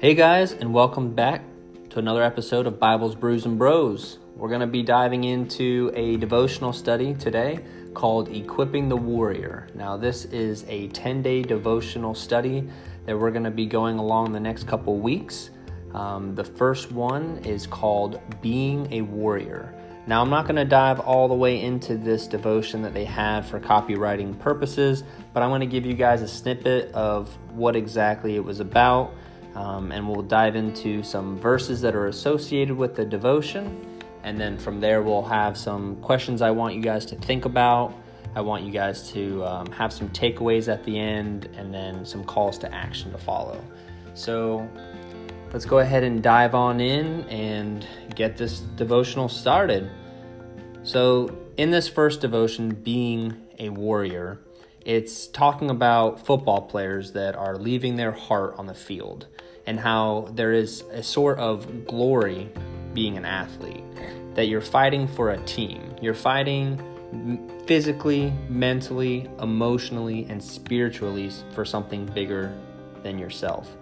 Hey guys, and welcome back to another episode of Bibles, Brews, and Bros. We're going to be diving into a devotional study today called Equipping the Warrior. Now, this is a 10 day devotional study that we're going to be going along the next couple weeks. Um, the first one is called Being a Warrior. Now, I'm not going to dive all the way into this devotion that they had for copywriting purposes, but I'm going to give you guys a snippet of what exactly it was about, um, and we'll dive into some verses that are associated with the devotion. And then from there, we'll have some questions I want you guys to think about. I want you guys to um, have some takeaways at the end, and then some calls to action to follow. So, let's go ahead and dive on in and get this devotional started. So, in this first devotion, being a warrior, it's talking about football players that are leaving their heart on the field and how there is a sort of glory being an athlete, that you're fighting for a team. You're fighting physically, mentally, emotionally, and spiritually for something bigger than yourself.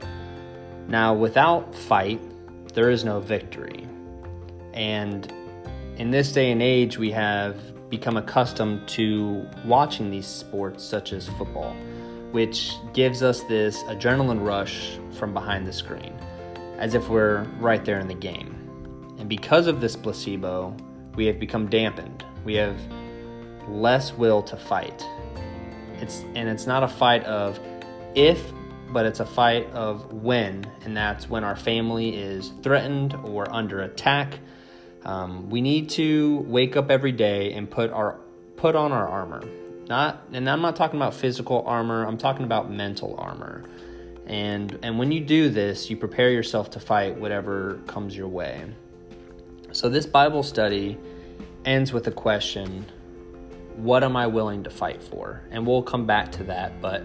Now, without fight, there is no victory. And in this day and age, we have become accustomed to watching these sports, such as football, which gives us this adrenaline rush from behind the screen, as if we're right there in the game. And because of this placebo, we have become dampened. We have less will to fight. It's and it's not a fight of if but it's a fight of when, and that's when our family is threatened or under attack. Um, we need to wake up every day and put our put on our armor. Not, and I'm not talking about physical armor. I'm talking about mental armor. And and when you do this, you prepare yourself to fight whatever comes your way. So this Bible study ends with a question: What am I willing to fight for? And we'll come back to that, but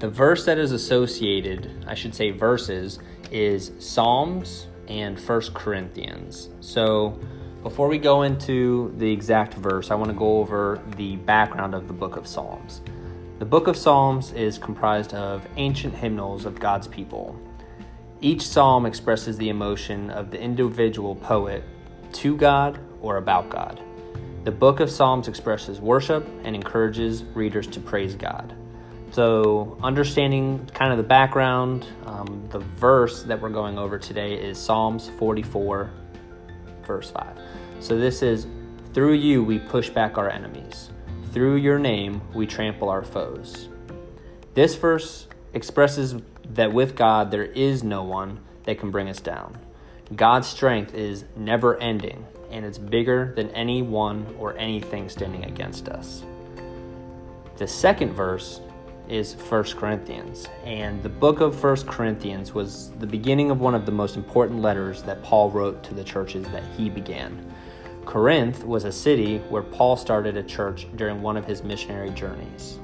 the verse that is associated, I should say verses, is Psalms and First Corinthians. So before we go into the exact verse, I want to go over the background of the book of Psalms. The book of Psalms is comprised of ancient hymnals of God's people. Each psalm expresses the emotion of the individual poet to God or about God. The book of Psalms expresses worship and encourages readers to praise God. So, understanding kind of the background, um, the verse that we're going over today is Psalms 44, verse 5. So, this is through you we push back our enemies, through your name we trample our foes. This verse expresses that with God there is no one that can bring us down. God's strength is never ending, and it's bigger than anyone or anything standing against us. The second verse is First Corinthians. And the book of First Corinthians was the beginning of one of the most important letters that Paul wrote to the churches that he began. Corinth was a city where Paul started a church during one of his missionary journeys.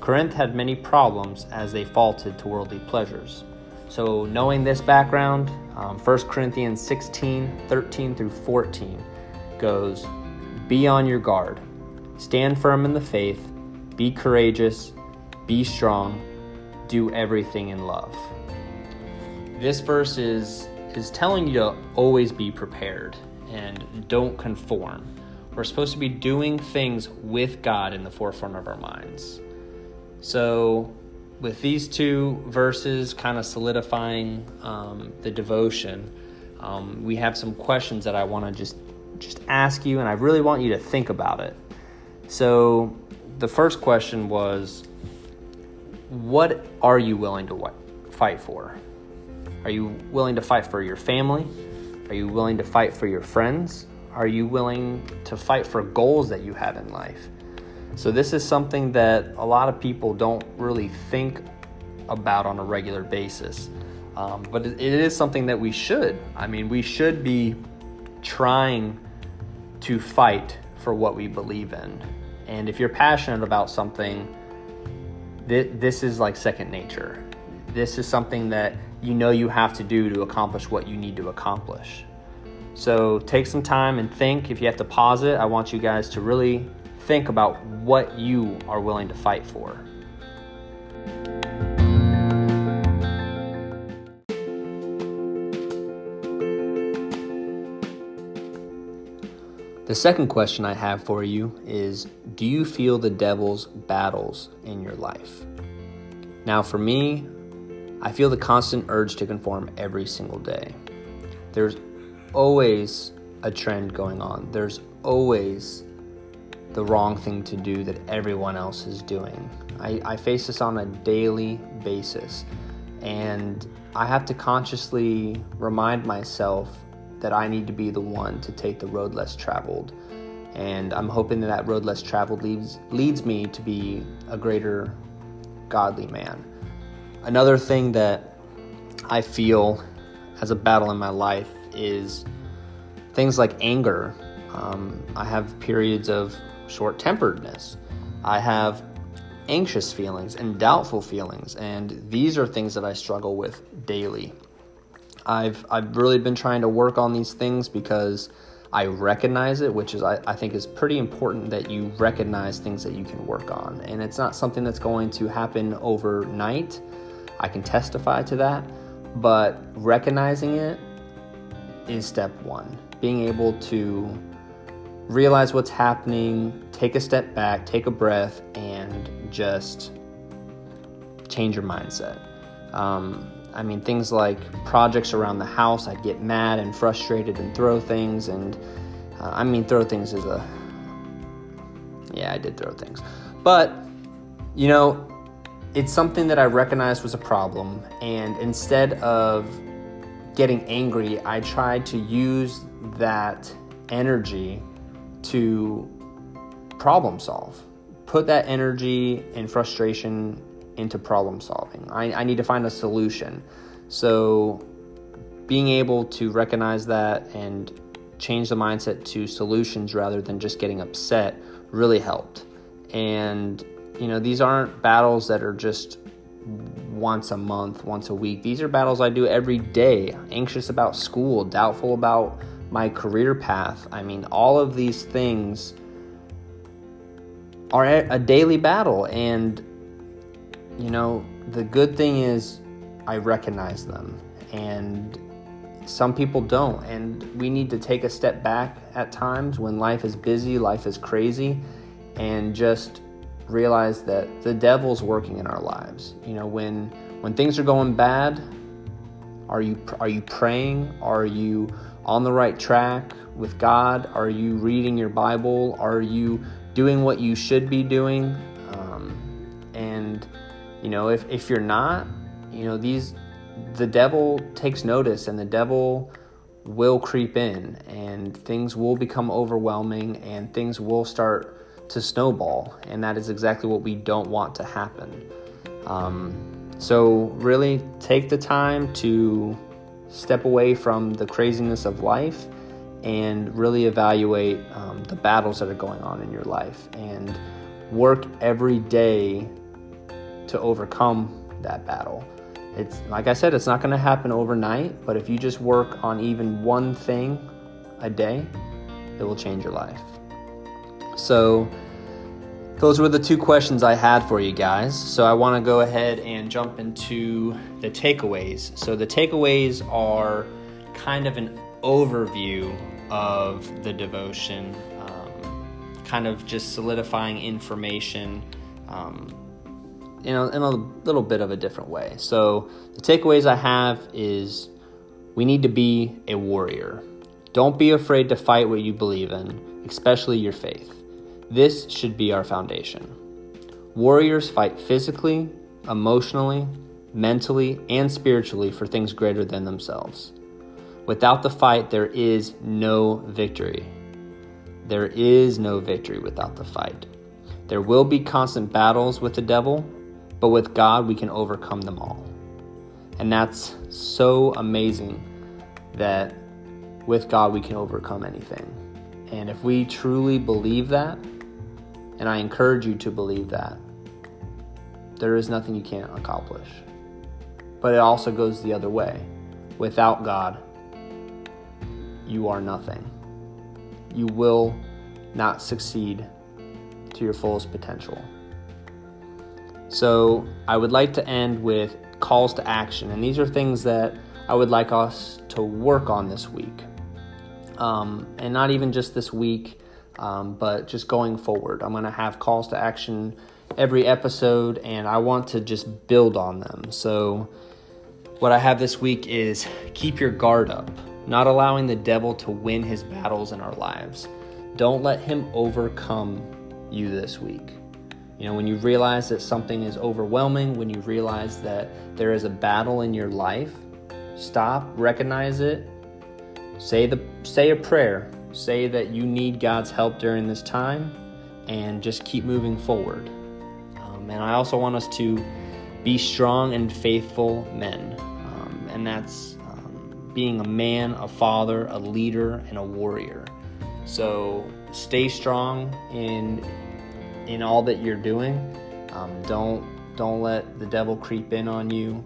Corinth had many problems as they faltered to worldly pleasures. So, knowing this background, um, 1 Corinthians 16 13 through 14 goes, Be on your guard, stand firm in the faith, be courageous, be strong, do everything in love. This verse is, is telling you to always be prepared and don't conform. We're supposed to be doing things with God in the forefront of our minds. So, with these two verses kind of solidifying um, the devotion, um, we have some questions that I want to just just ask you, and I really want you to think about it. So, the first question was what are you willing to fight for? Are you willing to fight for your family? Are you willing to fight for your friends? Are you willing to fight for goals that you have in life? So, this is something that a lot of people don't really think about on a regular basis. Um, but it is something that we should. I mean, we should be trying to fight for what we believe in. And if you're passionate about something, this is like second nature. This is something that you know you have to do to accomplish what you need to accomplish. So take some time and think. If you have to pause it, I want you guys to really think about what you are willing to fight for. The second question I have for you is Do you feel the devil's battles in your life? Now, for me, I feel the constant urge to conform every single day. There's always a trend going on, there's always the wrong thing to do that everyone else is doing. I, I face this on a daily basis, and I have to consciously remind myself that I need to be the one to take the road less traveled. And I'm hoping that that road less traveled leads, leads me to be a greater godly man. Another thing that I feel as a battle in my life is things like anger. Um, I have periods of short temperedness. I have anxious feelings and doubtful feelings, and these are things that I struggle with daily. I've I've really been trying to work on these things because I recognize it, which is I, I think is pretty important that you recognize things that you can work on. And it's not something that's going to happen overnight. I can testify to that, but recognizing it is step one. Being able to realize what's happening, take a step back, take a breath, and just change your mindset. Um, I mean, things like projects around the house, I'd get mad and frustrated and throw things. And uh, I mean, throw things is a. Yeah, I did throw things. But, you know, it's something that I recognized was a problem. And instead of getting angry, I tried to use that energy to problem solve. Put that energy and frustration into problem solving. I, I need to find a solution. So, being able to recognize that and change the mindset to solutions rather than just getting upset really helped. And, you know, these aren't battles that are just once a month, once a week. These are battles I do every day. Anxious about school, doubtful about my career path. I mean, all of these things are a daily battle. And you know, the good thing is I recognize them, and some people don't. And we need to take a step back at times when life is busy, life is crazy, and just realize that the devil's working in our lives. You know, when when things are going bad, are you are you praying? Are you on the right track with God? Are you reading your Bible? Are you doing what you should be doing? You know, if, if you're not, you know, these, the devil takes notice and the devil will creep in and things will become overwhelming and things will start to snowball. And that is exactly what we don't want to happen. Um, so, really take the time to step away from the craziness of life and really evaluate um, the battles that are going on in your life and work every day to overcome that battle. It's like I said, it's not going to happen overnight, but if you just work on even one thing a day, it will change your life. So, those were the two questions I had for you guys. So, I want to go ahead and jump into the takeaways. So, the takeaways are kind of an overview of the devotion, um, kind of just solidifying information. Um, in a, in a little bit of a different way. So, the takeaways I have is we need to be a warrior. Don't be afraid to fight what you believe in, especially your faith. This should be our foundation. Warriors fight physically, emotionally, mentally, and spiritually for things greater than themselves. Without the fight, there is no victory. There is no victory without the fight. There will be constant battles with the devil, but with God, we can overcome them all. And that's so amazing that with God, we can overcome anything. And if we truly believe that, and I encourage you to believe that, there is nothing you can't accomplish. But it also goes the other way. Without God, you are nothing. You will not succeed to your fullest potential. So I would like to end with calls to action, and these are things that I would like us to work on this week. Um, and not even just this week, um, but just going forward, I'm going to have calls to action every episode, and I want to just build on them. So, what I have this week is keep your guard up, not allowing the devil to win his battles in our lives. Don't let him overcome you this week. You know, when you realize that something is overwhelming, when you realize that there is a battle in your life, stop, recognize it, say the say a prayer, say that you need God's help during this time, and just keep moving forward. Um, and I also want us to be strong and faithful men, um, and that's um, being a man, a father, a leader, and a warrior. So stay strong in in all that you're doing. Um, don't don't let the devil creep in on you.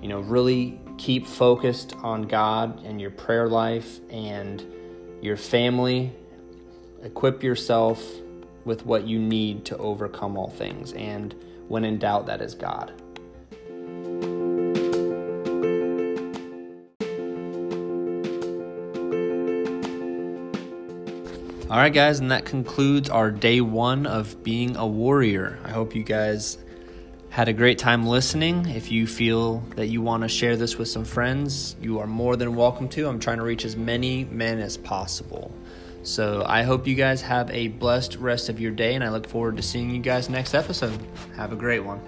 You know, really keep focused on God and your prayer life and your family. Equip yourself with what you need to overcome all things. And when in doubt, that is God. All right, guys, and that concludes our day one of being a warrior. I hope you guys had a great time listening. If you feel that you want to share this with some friends, you are more than welcome to. I'm trying to reach as many men as possible. So I hope you guys have a blessed rest of your day, and I look forward to seeing you guys next episode. Have a great one.